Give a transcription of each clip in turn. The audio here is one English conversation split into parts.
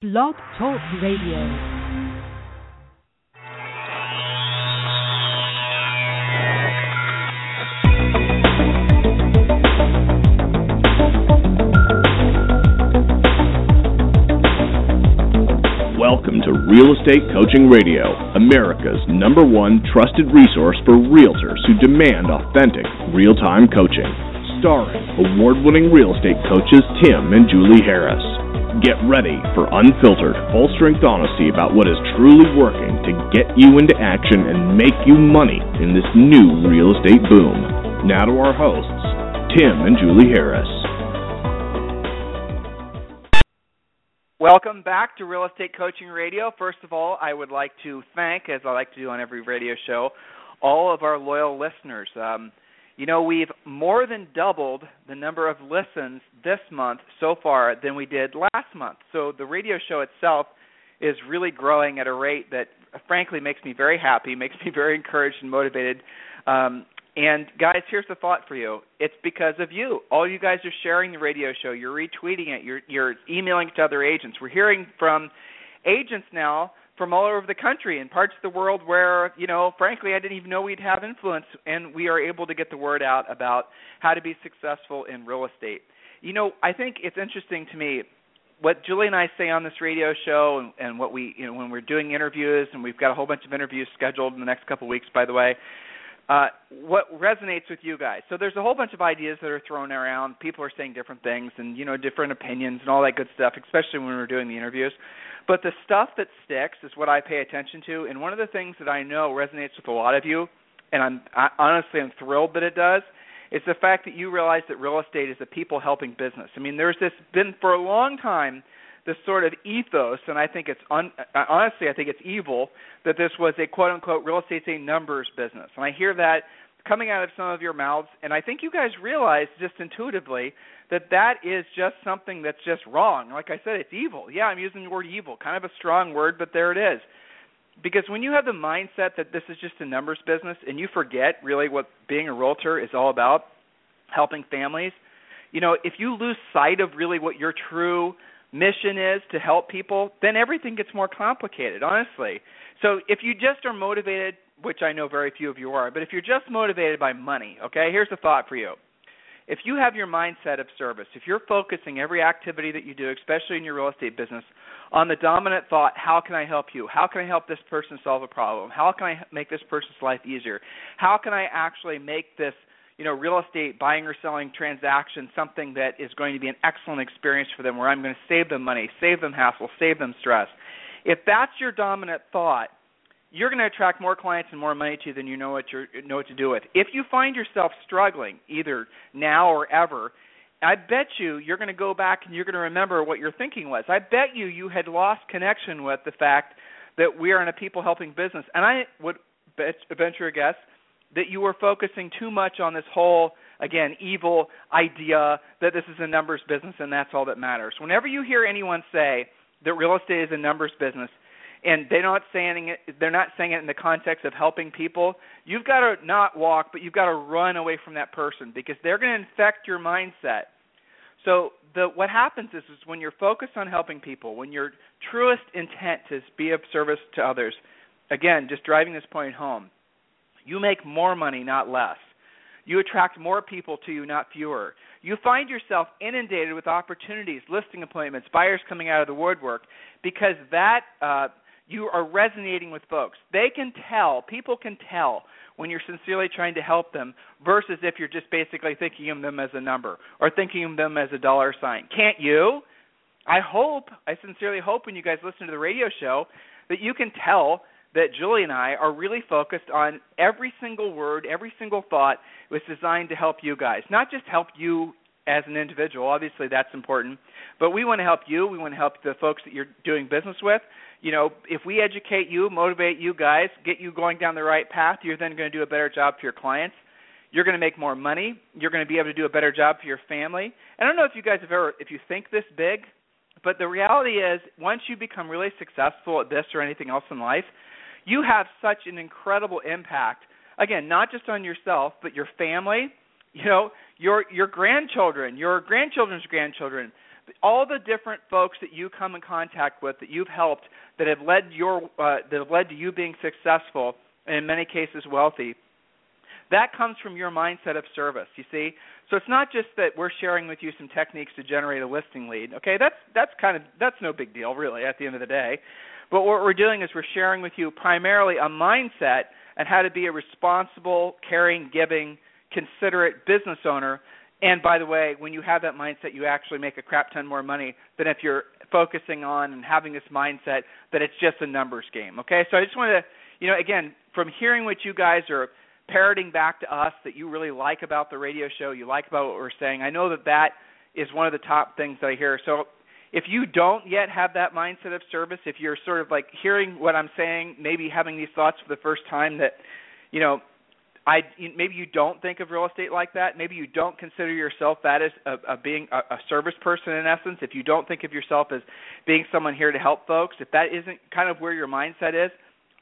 Blog Talk Radio. Welcome to Real Estate Coaching Radio, America's number one trusted resource for realtors who demand authentic, real time coaching. Starring award winning real estate coaches Tim and Julie Harris. Get ready for unfiltered, full strength honesty about what is truly working to get you into action and make you money in this new real estate boom. Now to our hosts, Tim and Julie Harris. Welcome back to Real Estate Coaching Radio. First of all, I would like to thank, as I like to do on every radio show, all of our loyal listeners. Um, you know, we've more than doubled the number of listens this month so far than we did last month. So the radio show itself is really growing at a rate that frankly makes me very happy, makes me very encouraged and motivated. Um, and guys, here's the thought for you. It's because of you. All you guys are sharing the radio show, you're retweeting it, you're you're emailing it to other agents. We're hearing from agents now from all over the country and parts of the world where, you know, frankly, I didn't even know we'd have influence and we are able to get the word out about how to be successful in real estate. You know, I think it's interesting to me what Julie and I say on this radio show and, and what we, you know, when we're doing interviews and we've got a whole bunch of interviews scheduled in the next couple of weeks by the way uh, what resonates with you guys. So there's a whole bunch of ideas that are thrown around. People are saying different things and you know different opinions and all that good stuff, especially when we're doing the interviews. But the stuff that sticks is what I pay attention to. And one of the things that I know resonates with a lot of you, and I'm I, honestly I'm thrilled that it does, is the fact that you realize that real estate is a people helping business. I mean, there's this been for a long time this sort of ethos, and I think it's un, honestly I think it's evil that this was a quote unquote real estate's a numbers business, and I hear that coming out of some of your mouths, and I think you guys realize just intuitively that that is just something that's just wrong. Like I said, it's evil. Yeah, I'm using the word evil, kind of a strong word, but there it is. Because when you have the mindset that this is just a numbers business and you forget really what being a realtor is all about, helping families, you know, if you lose sight of really what your true mission is to help people, then everything gets more complicated, honestly. So if you just are motivated, which I know very few of you are, but if you're just motivated by money, okay, here's a thought for you. If you have your mindset of service, if you're focusing every activity that you do, especially in your real estate business, on the dominant thought, how can I help you? How can I help this person solve a problem? How can I make this person's life easier? How can I actually make this you know, real estate buying or selling transaction something that is going to be an excellent experience for them where I'm going to save them money, save them hassle, save them stress. If that's your dominant thought, you're going to attract more clients and more money to you than you know what you know what to do with. If you find yourself struggling either now or ever, I bet you you're going to go back and you're going to remember what your thinking was. I bet you you had lost connection with the fact that we are in a people helping business. And I would venture a guess that you were focusing too much on this whole again evil idea that this is a numbers business and that's all that matters. Whenever you hear anyone say that real estate is a numbers business and they're not saying it they're not saying it in the context of helping people, you've got to not walk but you've got to run away from that person because they're going to infect your mindset. So the what happens is, is when you're focused on helping people, when your truest intent is be of service to others, again, just driving this point home you make more money, not less. You attract more people to you, not fewer. You find yourself inundated with opportunities, listing appointments, buyers coming out of the woodwork, because that uh, you are resonating with folks. They can tell, people can tell when you're sincerely trying to help them versus if you're just basically thinking of them as a number or thinking of them as a dollar sign. Can't you? I hope, I sincerely hope when you guys listen to the radio show that you can tell that Julie and I are really focused on every single word, every single thought was designed to help you guys, not just help you as an individual. Obviously, that's important, but we want to help you. We want to help the folks that you're doing business with. You know, if we educate you, motivate you guys, get you going down the right path, you're then going to do a better job for your clients. You're going to make more money. You're going to be able to do a better job for your family. I don't know if you guys have ever, if you think this big, but the reality is, once you become really successful at this or anything else in life, you have such an incredible impact again not just on yourself but your family you know your your grandchildren your grandchildren's grandchildren all the different folks that you come in contact with that you've helped that have led your uh, that have led to you being successful and in many cases wealthy that comes from your mindset of service you see? So it's not just that we're sharing with you some techniques to generate a listing lead okay? That's that's kind of that's no big deal really at the end of the day. But what we're doing is we're sharing with you primarily a mindset and how to be a responsible caring giving considerate business owner. And by the way, when you have that mindset, you actually make a crap ton more money than if you're focusing on and having this mindset that it's just a numbers game. Okay, so I just want to, you know, again, from hearing what you guys are parroting back to us that you really like about the radio show, you like about what we're saying. I know that that is one of the top things that I hear. So if you don't yet have that mindset of service, if you're sort of like hearing what I'm saying, maybe having these thoughts for the first time that, you know, I maybe you don't think of real estate like that. Maybe you don't consider yourself that as a, a being a, a service person in essence. If you don't think of yourself as being someone here to help folks, if that isn't kind of where your mindset is,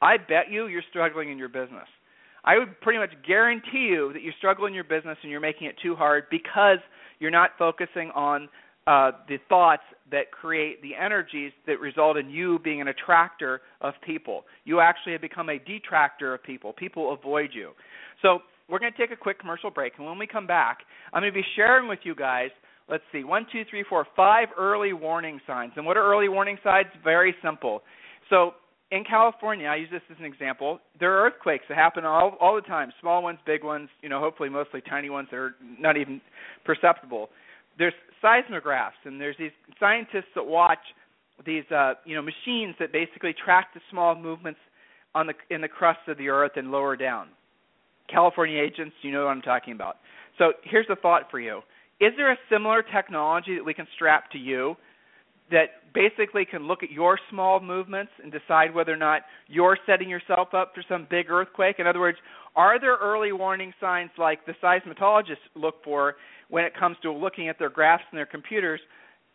I bet you you're struggling in your business. I would pretty much guarantee you that you struggle in your business and you're making it too hard because you're not focusing on uh, the thoughts that create the energies that result in you being an attractor of people. You actually have become a detractor of people. People avoid you. So we're going to take a quick commercial break, and when we come back, I'm going to be sharing with you guys. Let's see, one, two, three, four, five early warning signs. And what are early warning signs? Very simple. So in California, I use this as an example. There are earthquakes that happen all all the time, small ones, big ones. You know, hopefully mostly tiny ones that are not even perceptible. There's seismographs, and there's these scientists that watch these uh, you know machines that basically track the small movements on the in the crust of the earth and lower down. California agents, you know what I'm talking about. So here's a thought for you. Is there a similar technology that we can strap to you that basically can look at your small movements and decide whether or not you're setting yourself up for some big earthquake? In other words, are there early warning signs like the seismologists look for when it comes to looking at their graphs and their computers?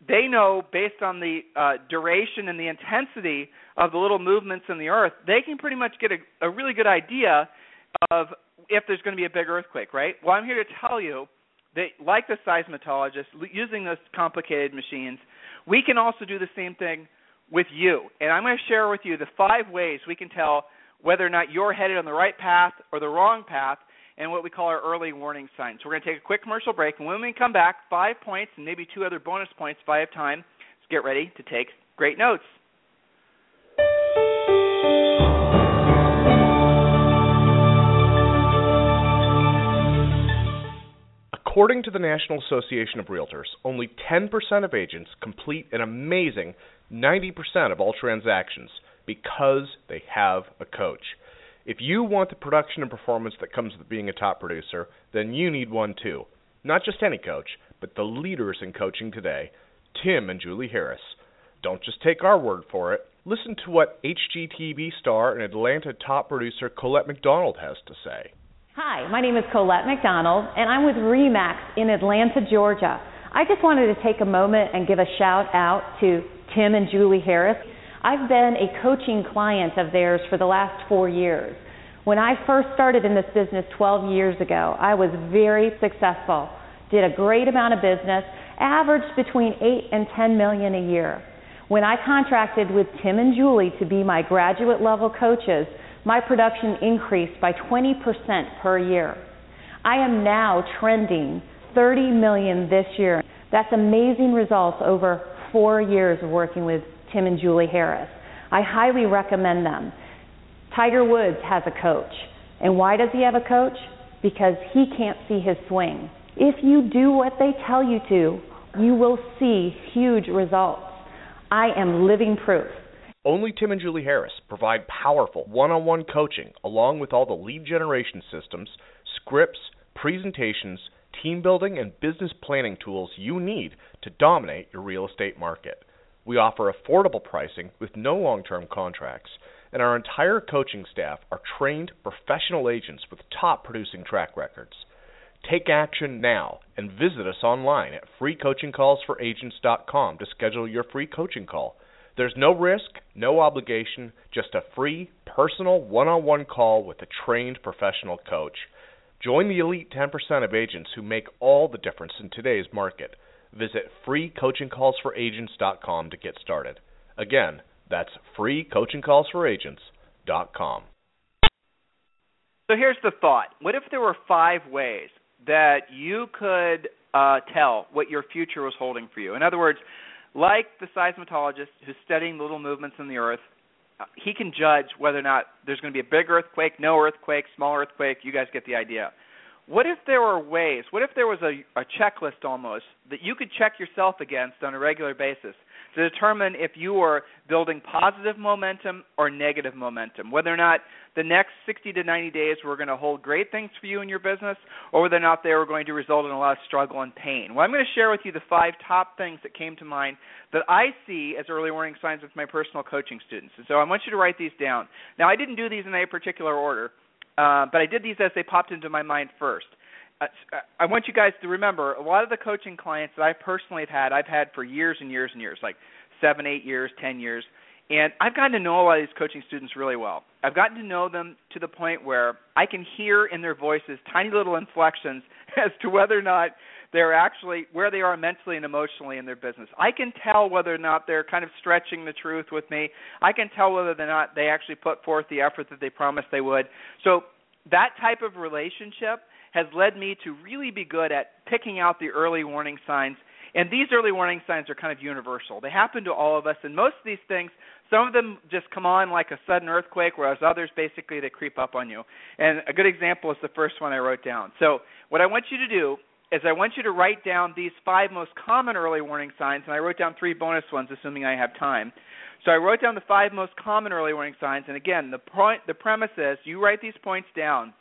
They know based on the uh, duration and the intensity of the little movements in the earth, they can pretty much get a, a really good idea of if there's going to be a big earthquake, right? Well, I'm here to tell you that, like the seismologists, using those complicated machines, we can also do the same thing with you. And I'm going to share with you the five ways we can tell whether or not you're headed on the right path or the wrong path and what we call our early warning signs. So we're going to take a quick commercial break, and when we come back, five points and maybe two other bonus points if I have time. Let's get ready to take great notes. According to the National Association of Realtors, only 10% of agents complete an amazing 90% of all transactions because they have a coach. If you want the production and performance that comes with being a top producer, then you need one too. Not just any coach, but the leaders in coaching today, Tim and Julie Harris. Don't just take our word for it. Listen to what HGTV star and Atlanta top producer Colette McDonald has to say. Hi, my name is Colette McDonald, and I'm with REMAX in Atlanta, Georgia. I just wanted to take a moment and give a shout out to Tim and Julie Harris. I've been a coaching client of theirs for the last four years. When I first started in this business 12 years ago, I was very successful, did a great amount of business, averaged between 8 and 10 million a year. When I contracted with Tim and Julie to be my graduate level coaches, my production increased by 20% per year. I am now trending 30 million this year. That's amazing results over four years of working with Tim and Julie Harris. I highly recommend them. Tiger Woods has a coach. And why does he have a coach? Because he can't see his swing. If you do what they tell you to, you will see huge results. I am living proof. Only Tim and Julie Harris provide powerful one on one coaching along with all the lead generation systems, scripts, presentations, team building, and business planning tools you need to dominate your real estate market. We offer affordable pricing with no long term contracts, and our entire coaching staff are trained professional agents with top producing track records. Take action now and visit us online at freecoachingcallsforagents.com to schedule your free coaching call. There's no risk, no obligation, just a free, personal, one on one call with a trained professional coach. Join the elite 10% of agents who make all the difference in today's market. Visit freecoachingcallsforagents.com to get started. Again, that's freecoachingcallsforagents.com. So here's the thought. What if there were five ways that you could uh, tell what your future was holding for you? In other words, like the seismologist who's studying the little movements in the earth, he can judge whether or not there's going to be a big earthquake, no earthquake, small earthquake. You guys get the idea. What if there were ways, what if there was a, a checklist almost that you could check yourself against on a regular basis to determine if you are building positive momentum or negative momentum, whether or not the next 60 to 90 days were going to hold great things for you in your business or whether or not they were going to result in a lot of struggle and pain. Well, I'm going to share with you the five top things that came to mind that I see as early warning signs with my personal coaching students. And so I want you to write these down. Now, I didn't do these in any particular order. Uh, but I did these as they popped into my mind first. Uh, I want you guys to remember a lot of the coaching clients that I personally have had, I've had for years and years and years, like seven, eight years, ten years, and I've gotten to know a lot of these coaching students really well. I've gotten to know them to the point where I can hear in their voices tiny little inflections as to whether or not they're actually where they are mentally and emotionally in their business. I can tell whether or not they're kind of stretching the truth with me. I can tell whether or not they actually put forth the effort that they promised they would. So that type of relationship has led me to really be good at picking out the early warning signs. And these early warning signs are kind of universal. They happen to all of us, and most of these things, some of them just come on like a sudden earthquake, whereas others basically they creep up on you. And a good example is the first one I wrote down. So what I want you to do is I want you to write down these five most common early warning signs, and I wrote down three bonus ones, assuming I have time. So I wrote down the five most common early warning signs, and again, the point, the premise is you write these points down,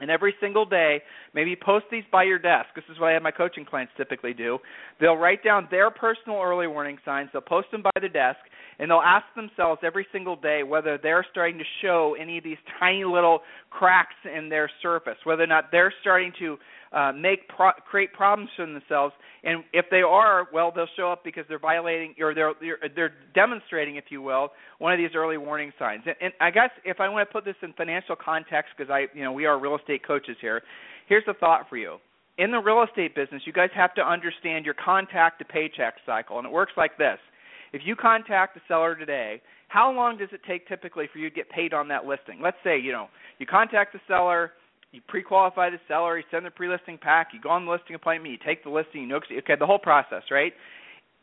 and every single day, maybe post these by your desk. This is what I have my coaching clients typically do. They'll write down their personal early warning signs. They'll post them by the desk, and they'll ask themselves every single day whether they're starting to show any of these tiny little cracks in their surface, whether or not they're starting to uh, make pro- create problems for themselves. And if they are, well, they'll show up because they're violating or they're they're, they're demonstrating, if you will, one of these early warning signs. And, and I guess if I want to put this in financial context, because I, you know, we are real estate coaches here. Here's the thought for you. In the real estate business, you guys have to understand your contact to paycheck cycle, and it works like this. If you contact the seller today, how long does it take typically for you to get paid on that listing? Let's say, you know, you contact the seller, you pre-qualify the seller, you send the pre-listing pack, you go on the listing appointment, you take the listing, you know, okay, the whole process, right?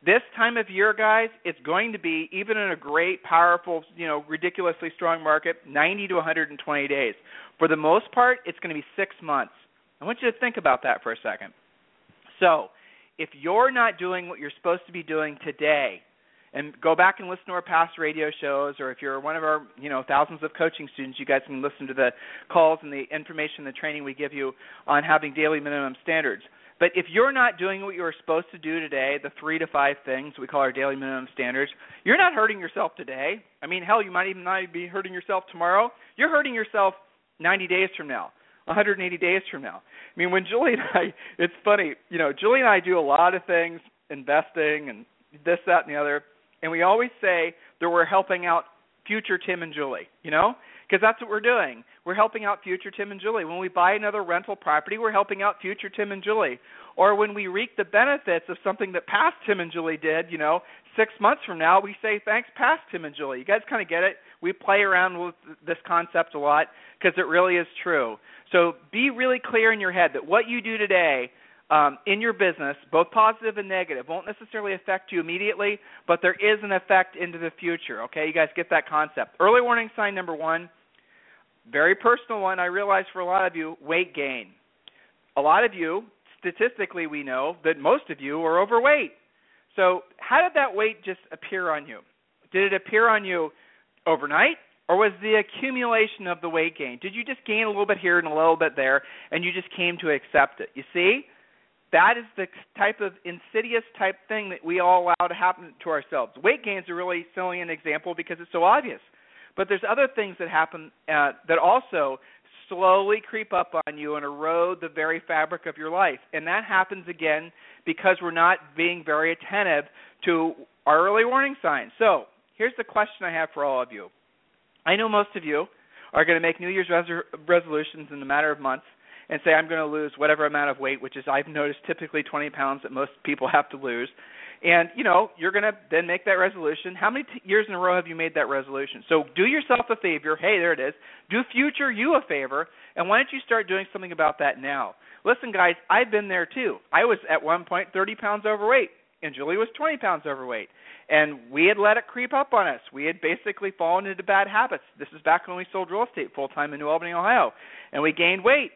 This time of year, guys, it's going to be even in a great, powerful, you know, ridiculously strong market, 90 to 120 days. For the most part, it's going to be six months. I want you to think about that for a second. So, if you're not doing what you're supposed to be doing today, and go back and listen to our past radio shows or if you're one of our you know thousands of coaching students you guys can listen to the calls and the information the training we give you on having daily minimum standards. But if you're not doing what you're supposed to do today the three to five things we call our daily minimum standards you're not hurting yourself today. I mean hell you might even not be hurting yourself tomorrow. You're hurting yourself 90 days from now 180 days from now. I mean when julie and i it's funny you know julie and i do a lot of things investing and this that and the other and we always say that we're helping out future Tim and Julie, you know? Because that's what we're doing. We're helping out future Tim and Julie. When we buy another rental property, we're helping out future Tim and Julie. Or when we reap the benefits of something that past Tim and Julie did, you know, six months from now, we say thanks past Tim and Julie. You guys kind of get it? We play around with this concept a lot because it really is true. So be really clear in your head that what you do today – um, in your business, both positive and negative, won't necessarily affect you immediately, but there is an effect into the future. Okay, you guys get that concept. Early warning sign number one, very personal one. I realize for a lot of you, weight gain. A lot of you, statistically, we know that most of you are overweight. So, how did that weight just appear on you? Did it appear on you overnight? Or was the accumulation of the weight gain? Did you just gain a little bit here and a little bit there, and you just came to accept it? You see, that is the type of insidious type thing that we all allow to happen to ourselves. Weight gain is a really salient example because it's so obvious. But there's other things that happen uh, that also slowly creep up on you and erode the very fabric of your life. And that happens again because we're not being very attentive to our early warning signs. So, here's the question I have for all of you. I know most of you are going to make New Year's res- resolutions in a matter of months and say I'm going to lose whatever amount of weight, which is I've noticed typically 20 pounds that most people have to lose. And you know, you're going to then make that resolution. How many t- years in a row have you made that resolution? So do yourself a favor. Hey, there it is. Do future you a favor, and why don't you start doing something about that now? Listen, guys, I've been there too. I was at one point 30 pounds overweight, and Julie was 20 pounds overweight and we had let it creep up on us. We had basically fallen into bad habits. This is back when we sold real estate full time in New Albany, Ohio, and we gained weight.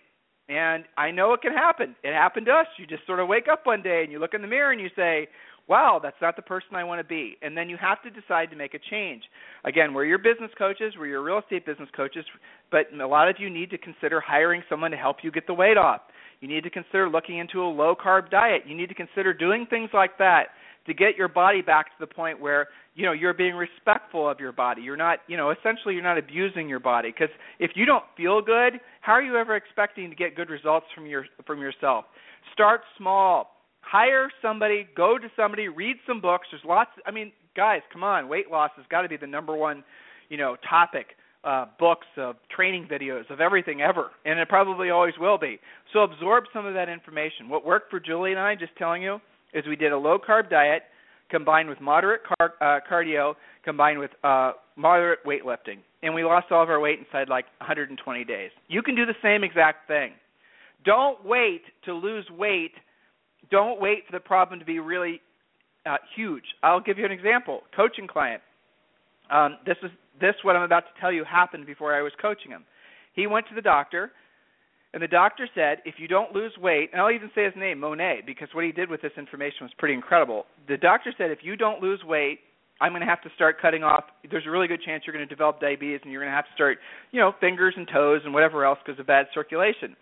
And I know it can happen. It happened to us. You just sort of wake up one day and you look in the mirror and you say, "Wow, that's not the person I want to be." And then you have to decide to make a change. Again, we're your business coaches, we're your real estate business coaches, but a lot of you need to consider hiring someone to help you get the weight off. You need to consider looking into a low carb diet. You need to consider doing things like that to get your body back to the point where you know you're being respectful of your body. You're not you know essentially you're not abusing your body. Because if you don't feel good how are you ever expecting to get good results from your from yourself? Start small. Hire somebody. Go to somebody. Read some books. There's lots i mean guys come on. Weight loss has got to be the number one you know topic uh, books, of training videos, of everything ever, and it probably always will be. So absorb some of that information. What worked for Julie and I, just telling you, is we did a low carb diet combined with moderate car- uh, cardio combined with uh, moderate weightlifting, and we lost all of our weight inside like 120 days. You can do the same exact thing. Don't wait to lose weight. Don't wait for the problem to be really uh, huge. I'll give you an example. Coaching client. Um, this is this what I'm about to tell you happened before I was coaching him. He went to the doctor and the doctor said, if you don't lose weight, and I'll even say his name, Monet, because what he did with this information was pretty incredible. The doctor said, if you don't lose weight, I'm going to have to start cutting off. There's a really good chance you're going to develop diabetes, and you're going to have to start, you know, fingers and toes and whatever else because of bad circulation.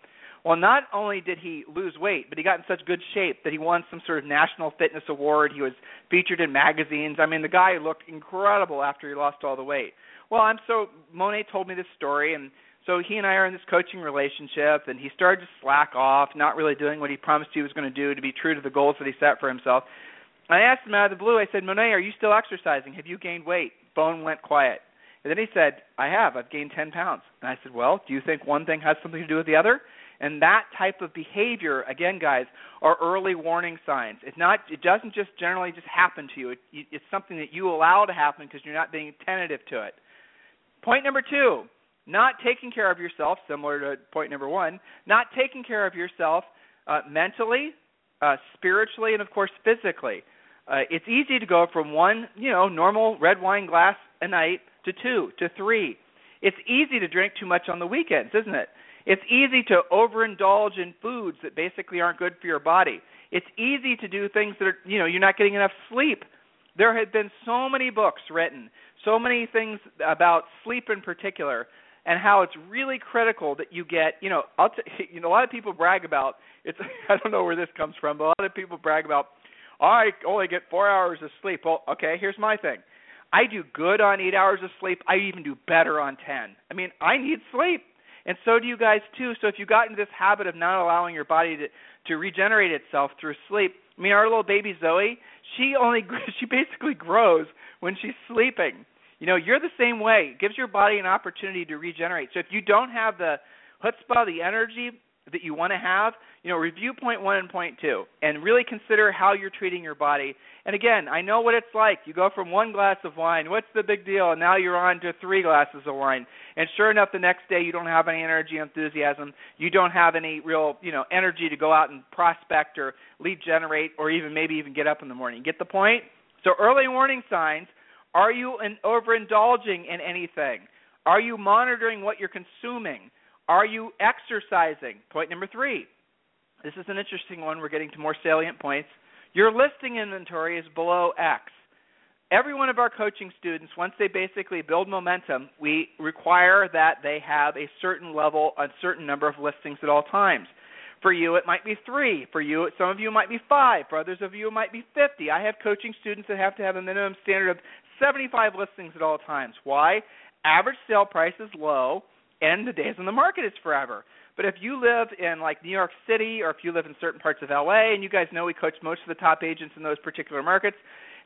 Well, not only did he lose weight, but he got in such good shape that he won some sort of national fitness award. He was featured in magazines. I mean, the guy looked incredible after he lost all the weight. Well, I'm so Monet told me this story, and so he and I are in this coaching relationship, and he started to slack off, not really doing what he promised he was going to do to be true to the goals that he set for himself. I asked him out of the blue. I said, Monet, are you still exercising? Have you gained weight? Phone went quiet. And then he said, I have. I've gained 10 pounds. And I said, Well, do you think one thing has something to do with the other? And that type of behavior, again, guys, are early warning signs. It's not. It doesn't just generally just happen to you. It, it's something that you allow to happen because you're not being attentive to it. Point number two: not taking care of yourself, similar to point number one, not taking care of yourself uh, mentally, uh, spiritually, and of course physically. Uh, it's easy to go from one, you know, normal red wine glass a night to two to three. It's easy to drink too much on the weekends, isn't it? It's easy to overindulge in foods that basically aren't good for your body. It's easy to do things that are, you know, you're not getting enough sleep. There have been so many books written, so many things about sleep in particular and how it's really critical that you get you know I'll t- you know a lot of people brag about it's I don't know where this comes from but a lot of people brag about I only get 4 hours of sleep. Well, okay, here's my thing. I do good on 8 hours of sleep. I even do better on 10. I mean, I need sleep. And so do you guys too. So if you got into this habit of not allowing your body to to regenerate itself through sleep, I mean, our little baby Zoe, she only she basically grows when she's sleeping. You know, you're the same way. It gives your body an opportunity to regenerate. So if you don't have the chutzpah, the energy that you want to have, you know, review point one and point two, and really consider how you're treating your body. And again, I know what it's like. You go from one glass of wine, what's the big deal? And now you're on to three glasses of wine. And sure enough, the next day you don't have any energy, enthusiasm. You don't have any real, you know, energy to go out and prospect or lead generate, or even maybe even get up in the morning. Get the point? So early warning signs are you in, overindulging in anything? Are you monitoring what you're consuming? Are you exercising? Point number three. This is an interesting one. We're getting to more salient points. Your listing inventory is below X. Every one of our coaching students, once they basically build momentum, we require that they have a certain level, a certain number of listings at all times. For you, it might be three. For you, some of you, might be five. For others of you, it might be 50. I have coaching students that have to have a minimum standard of 75 listings at all times. Why? Average sale price is low, and the days on the market is forever. But if you live in like New York City, or if you live in certain parts of LA, and you guys know we coach most of the top agents in those particular markets,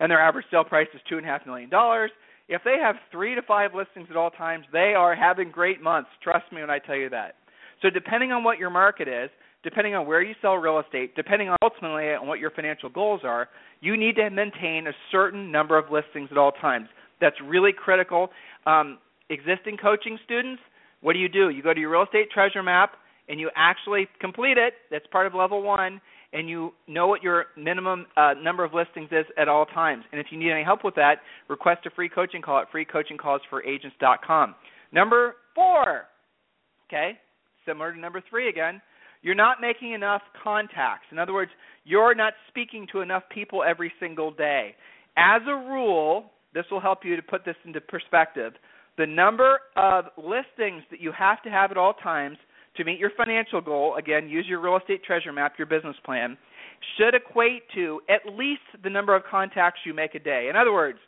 and their average sale price is two and a half million dollars. If they have three to five listings at all times, they are having great months. Trust me when I tell you that. So depending on what your market is, depending on where you sell real estate, depending ultimately on what your financial goals are, you need to maintain a certain number of listings at all times. That's really critical. Um, existing coaching students, what do you do? You go to your real estate treasure map and you actually complete it. That's part of level one, and you know what your minimum uh, number of listings is at all times. And if you need any help with that, request a free coaching call at freecoachingcallsforagents.com. Number four, okay, similar to number three again, you're not making enough contacts. In other words, you're not speaking to enough people every single day. As a rule, this will help you to put this into perspective. The number of listings that you have to have at all times to meet your financial goal, again, use your real estate treasure map, your business plan, should equate to at least the number of contacts you make a day. In other words,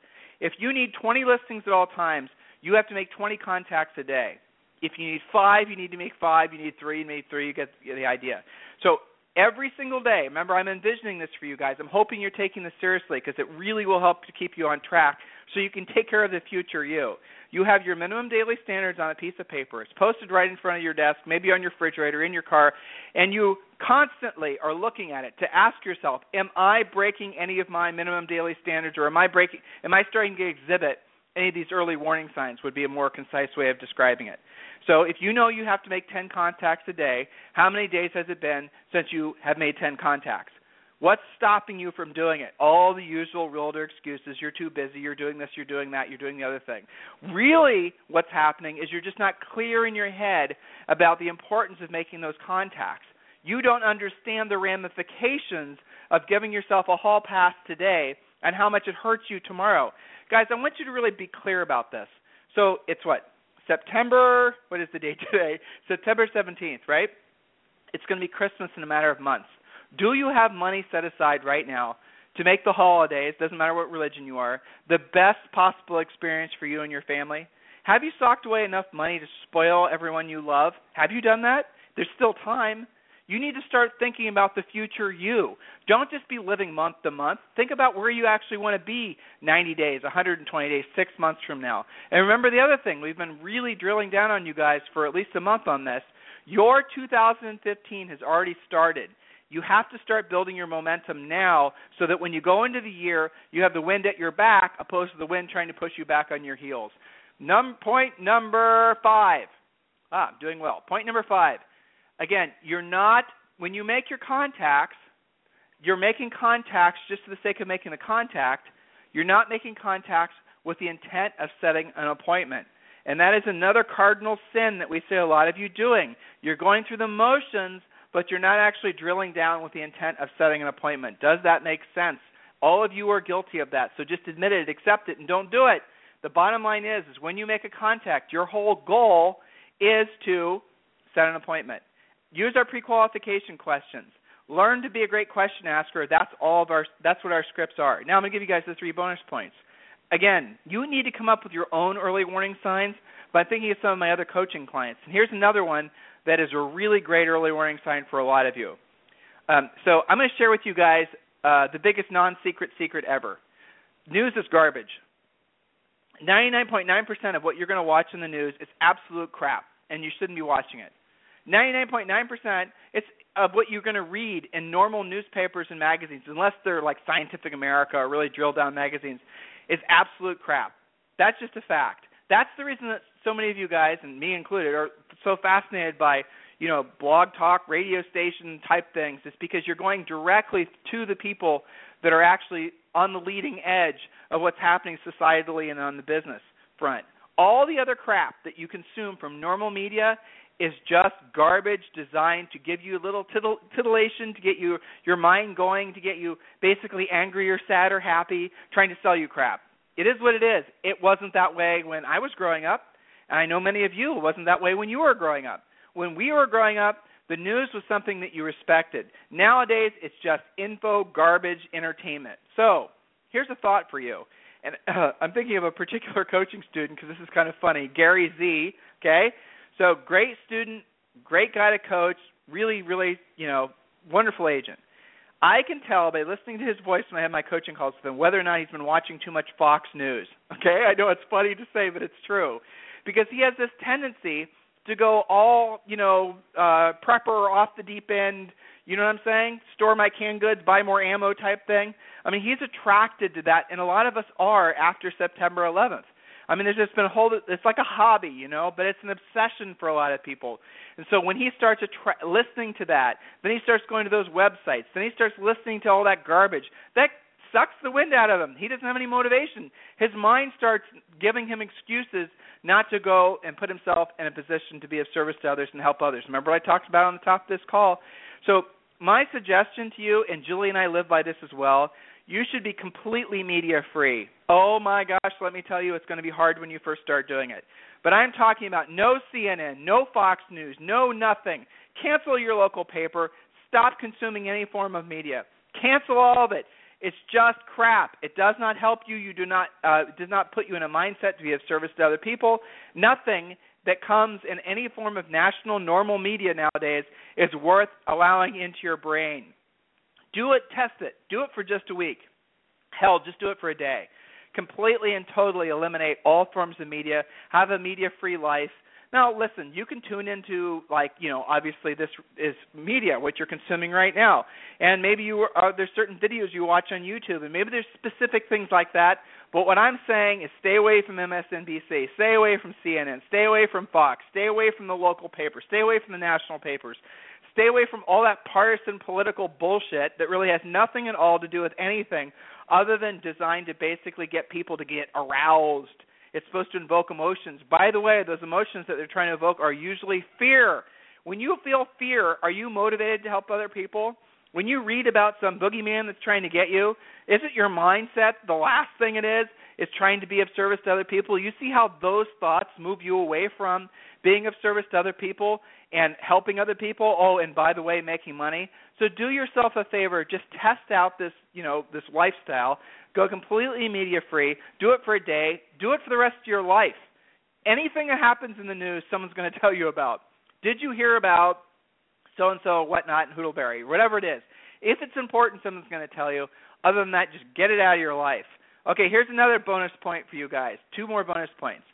if you need 20 listings at all times, you have to make 20 contacts a day. If you need five, you need to make five. You need three, you need three. You get the idea. So every single day, remember, I'm envisioning this for you guys. I'm hoping you're taking this seriously because it really will help to keep you on track so you can take care of the future you. You have your minimum daily standards on a piece of paper. It's posted right in front of your desk, maybe on your refrigerator, in your car, and you constantly are looking at it to ask yourself, am I breaking any of my minimum daily standards or am I breaking am I starting to exhibit any of these early warning signs would be a more concise way of describing it. So if you know you have to make 10 contacts a day, how many days has it been since you have made 10 contacts? What's stopping you from doing it? All the usual realtor excuses. You're too busy. You're doing this. You're doing that. You're doing the other thing. Really, what's happening is you're just not clear in your head about the importance of making those contacts. You don't understand the ramifications of giving yourself a hall pass today and how much it hurts you tomorrow. Guys, I want you to really be clear about this. So it's what? September, what is the date today? September 17th, right? It's going to be Christmas in a matter of months. Do you have money set aside right now to make the holidays, doesn't matter what religion you are, the best possible experience for you and your family? Have you socked away enough money to spoil everyone you love? Have you done that? There's still time. You need to start thinking about the future you. Don't just be living month to month. Think about where you actually want to be 90 days, 120 days, six months from now. And remember the other thing, we've been really drilling down on you guys for at least a month on this. Your 2015 has already started. You have to start building your momentum now so that when you go into the year, you have the wind at your back opposed to the wind trying to push you back on your heels. Num- point number five. Ah, I'm doing well. Point number five. Again, you're not, when you make your contacts, you're making contacts just for the sake of making the contact. You're not making contacts with the intent of setting an appointment. And that is another cardinal sin that we see a lot of you doing. You're going through the motions but you're not actually drilling down with the intent of setting an appointment. Does that make sense? All of you are guilty of that. So just admit it, accept it, and don't do it. The bottom line is, is when you make a contact, your whole goal is to set an appointment. Use our pre-qualification questions. Learn to be a great question asker. That's all of our. That's what our scripts are. Now I'm going to give you guys the three bonus points. Again, you need to come up with your own early warning signs by thinking of some of my other coaching clients. And here's another one that is a really great early warning sign for a lot of you. Um, so I'm going to share with you guys uh, the biggest non-secret secret ever. News is garbage. 99.9% of what you're going to watch in the news is absolute crap, and you shouldn't be watching it. 99.9% it's of what you're going to read in normal newspapers and magazines, unless they're like Scientific America or really drill down magazines, is absolute crap. That's just a fact. That's the reason that so many of you guys, and me included, are so fascinated by you know blog talk, radio station type things. It's because you're going directly to the people that are actually on the leading edge of what's happening societally and on the business front. All the other crap that you consume from normal media is just garbage designed to give you a little tittle, titillation, to get you your mind going, to get you basically angry or sad or happy, trying to sell you crap. It is what it is. It wasn't that way when I was growing up. And I know many of you, it wasn't that way when you were growing up. When we were growing up, the news was something that you respected. Nowadays, it's just info, garbage, entertainment. So, here's a thought for you. And uh, I'm thinking of a particular coaching student because this is kind of funny. Gary Z, okay? So, great student, great guy to coach, really, really, you know, wonderful agent. I can tell by listening to his voice when I have my coaching calls with him whether or not he's been watching too much Fox News. Okay, I know it's funny to say, but it's true because he has this tendency to go all, you know, uh prepper off the deep end, you know what I'm saying? Store my canned goods, buy more ammo type thing. I mean, he's attracted to that and a lot of us are after September 11th. I mean, there's just been a whole. It's like a hobby, you know, but it's an obsession for a lot of people. And so when he starts attra- listening to that, then he starts going to those websites, then he starts listening to all that garbage. That sucks the wind out of him. He doesn't have any motivation. His mind starts giving him excuses not to go and put himself in a position to be of service to others and help others. Remember what I talked about on the top of this call? So my suggestion to you, and Julie and I live by this as well, you should be completely media free. Oh my gosh, let me tell you, it's going to be hard when you first start doing it. But I'm talking about no CNN, no Fox News, no nothing. Cancel your local paper. Stop consuming any form of media. Cancel all of it. It's just crap. It does not help you. You do not uh, does not put you in a mindset to be of service to other people. Nothing that comes in any form of national normal media nowadays is worth allowing into your brain. Do it, test it. Do it for just a week. Hell, just do it for a day. Completely and totally eliminate all forms of media. Have a media free life. Now, listen, you can tune into like you know, obviously this is media, what you're consuming right now, and maybe you are, uh, there's certain videos you watch on YouTube, and maybe there's specific things like that. But what I'm saying is, stay away from MSNBC, stay away from CNN, stay away from Fox, stay away from the local papers, stay away from the national papers. Stay away from all that partisan political bullshit that really has nothing at all to do with anything other than designed to basically get people to get aroused. It's supposed to invoke emotions. By the way, those emotions that they're trying to evoke are usually fear. When you feel fear, are you motivated to help other people? When you read about some boogeyman that's trying to get you, isn't your mindset the last thing it is? Is trying to be of service to other people. You see how those thoughts move you away from being of service to other people and helping other people. Oh, and by the way, making money. So do yourself a favor, just test out this, you know, this lifestyle. Go completely media free. Do it for a day. Do it for the rest of your life. Anything that happens in the news, someone's going to tell you about. Did you hear about so and so, whatnot, and Hoodleberry, whatever it is? If it's important, someone's going to tell you. Other than that, just get it out of your life. Okay, here's another bonus point for you guys. Two more bonus points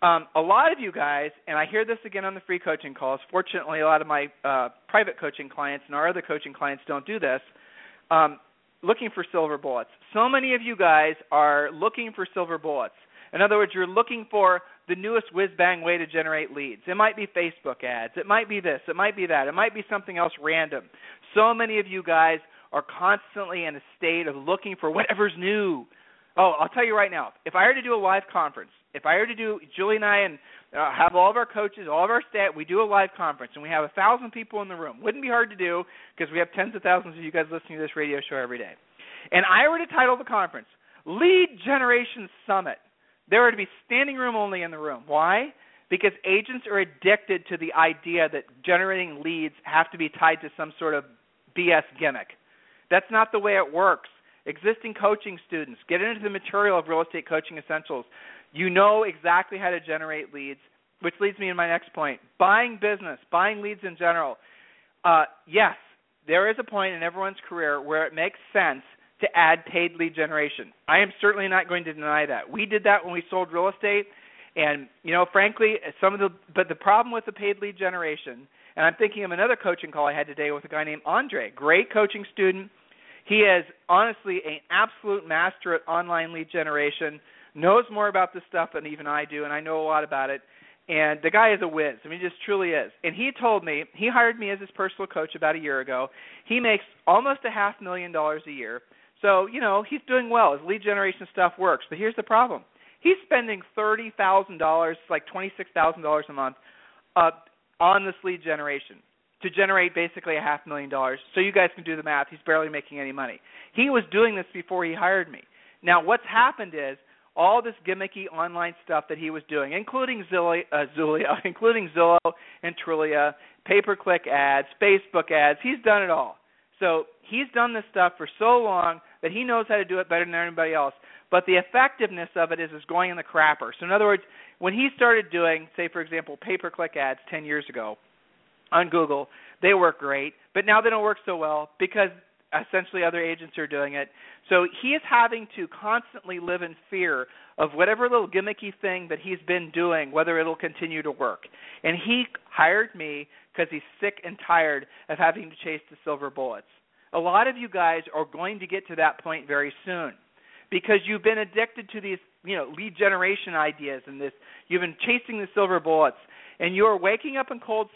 um, a lot of you guys, and I hear this again on the free coaching calls. Fortunately, a lot of my uh, private coaching clients and our other coaching clients don't do this. Um, looking for silver bullets. So many of you guys are looking for silver bullets. In other words, you're looking for the newest whiz bang way to generate leads. It might be Facebook ads. It might be this. It might be that. It might be something else random. So many of you guys are constantly in a state of looking for whatever's new. Oh, I'll tell you right now. If I were to do a live conference if I were to do Julie and I and uh, have all of our coaches, all of our staff, we do a live conference and we have a thousand people in the room. Wouldn't be hard to do because we have tens of thousands of you guys listening to this radio show every day. And I were to title the conference Lead Generation Summit. There were to be standing room only in the room. Why? Because agents are addicted to the idea that generating leads have to be tied to some sort of BS gimmick. That's not the way it works existing coaching students, get into the material of Real Estate Coaching Essentials. You know exactly how to generate leads, which leads me to my next point. Buying business, buying leads in general. Uh, yes, there is a point in everyone's career where it makes sense to add paid lead generation. I am certainly not going to deny that. We did that when we sold real estate, and you know, frankly, some of the but the problem with the paid lead generation, and I'm thinking of another coaching call I had today with a guy named Andre, great coaching student. He is honestly an absolute master at online lead generation knows more about this stuff than even I do, and I know a lot about it. And the guy is a whiz. I mean, he just truly is. And he told me he hired me as his personal coach about a year ago. He makes almost a half million dollars a year. So you know he's doing well. His lead generation stuff works. But here's the problem: he's spending thirty thousand dollars, like twenty six thousand dollars a month, uh, on this lead generation to generate basically a half million dollars. So you guys can do the math. He's barely making any money. He was doing this before he hired me. Now what's happened is all this gimmicky online stuff that he was doing, including Zillow, uh, Zulia, including Zillow and Trulia, pay-per-click ads, Facebook ads. He's done it all. So he's done this stuff for so long that he knows how to do it better than anybody else. But the effectiveness of it is is going in the crapper. So in other words, when he started doing, say for example, pay-per-click ads 10 years ago on Google, they work great, but now they don't work so well because essentially other agents are doing it. So he is having to constantly live in fear of whatever little gimmicky thing that he's been doing, whether it'll continue to work. And he hired me because he's sick and tired of having to chase the silver bullets. A lot of you guys are going to get to that point very soon because you've been addicted to these, you know, lead generation ideas and this you've been chasing the silver bullets and you're waking up in cold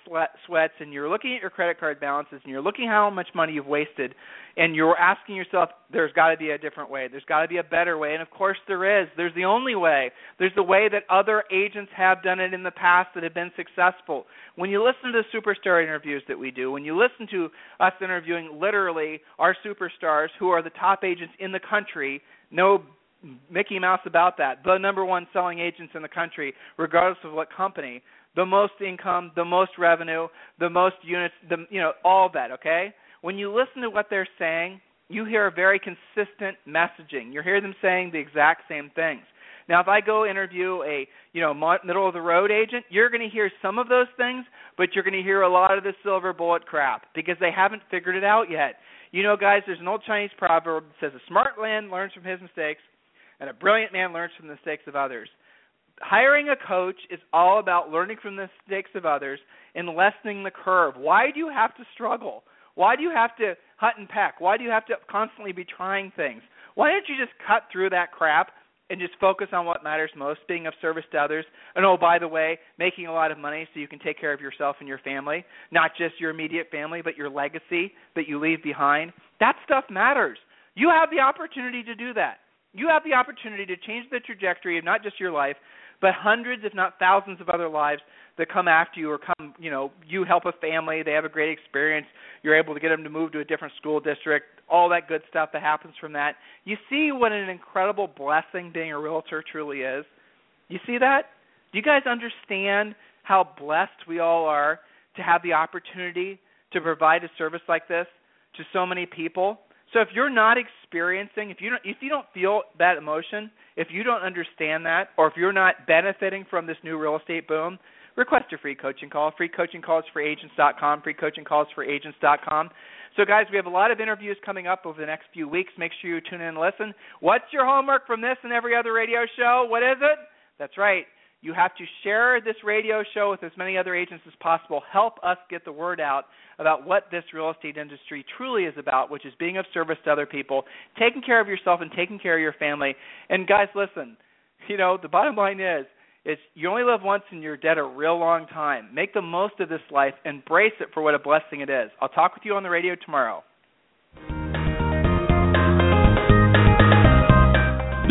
sweats and you're looking at your credit card balances and you're looking how much money you've wasted and you're asking yourself there's got to be a different way. There's got to be a better way. And of course there is. There's the only way. There's the way that other agents have done it in the past that have been successful. When you listen to the superstar interviews that we do when you listen to us interviewing literally our superstars who are the top agents in the country no Mickey Mouse about that. The number one selling agents in the country, regardless of what company the most income, the most revenue, the most units, the you know, all that, okay? When you listen to what they're saying, you hear a very consistent messaging. You hear them saying the exact same things. Now, if I go interview a you know middle of the road agent, you're going to hear some of those things, but you're going to hear a lot of the silver bullet crap because they haven't figured it out yet. You know, guys, there's an old Chinese proverb that says a smart man learns from his mistakes, and a brilliant man learns from the mistakes of others hiring a coach is all about learning from the mistakes of others and lessening the curve. Why do you have to struggle? Why do you have to hunt and peck? Why do you have to constantly be trying things? Why don't you just cut through that crap and just focus on what matters most, being of service to others? And oh, by the way, making a lot of money so you can take care of yourself and your family, not just your immediate family, but your legacy that you leave behind. That stuff matters. You have the opportunity to do that. You have the opportunity to change the trajectory of not just your life, but hundreds, if not thousands, of other lives that come after you or come, you know, you help a family, they have a great experience, you're able to get them to move to a different school district, all that good stuff that happens from that. You see what an incredible blessing being a realtor truly is. You see that? Do you guys understand how blessed we all are to have the opportunity to provide a service like this to so many people? So if you're not experiencing, if you don't, if you don't feel that emotion, if you don't understand that, or if you're not benefiting from this new real estate boom, request a free coaching call. Free coaching calls for agents.com. Free coaching calls for agents.com. So, guys, we have a lot of interviews coming up over the next few weeks. Make sure you tune in and listen. What's your homework from this and every other radio show? What is it? That's right. You have to share this radio show with as many other agents as possible. Help us get the word out about what this real estate industry truly is about, which is being of service to other people, taking care of yourself and taking care of your family. And guys, listen, you know, the bottom line is is you only live once and you're dead a real long time. Make the most of this life, embrace it for what a blessing it is. I'll talk with you on the radio tomorrow.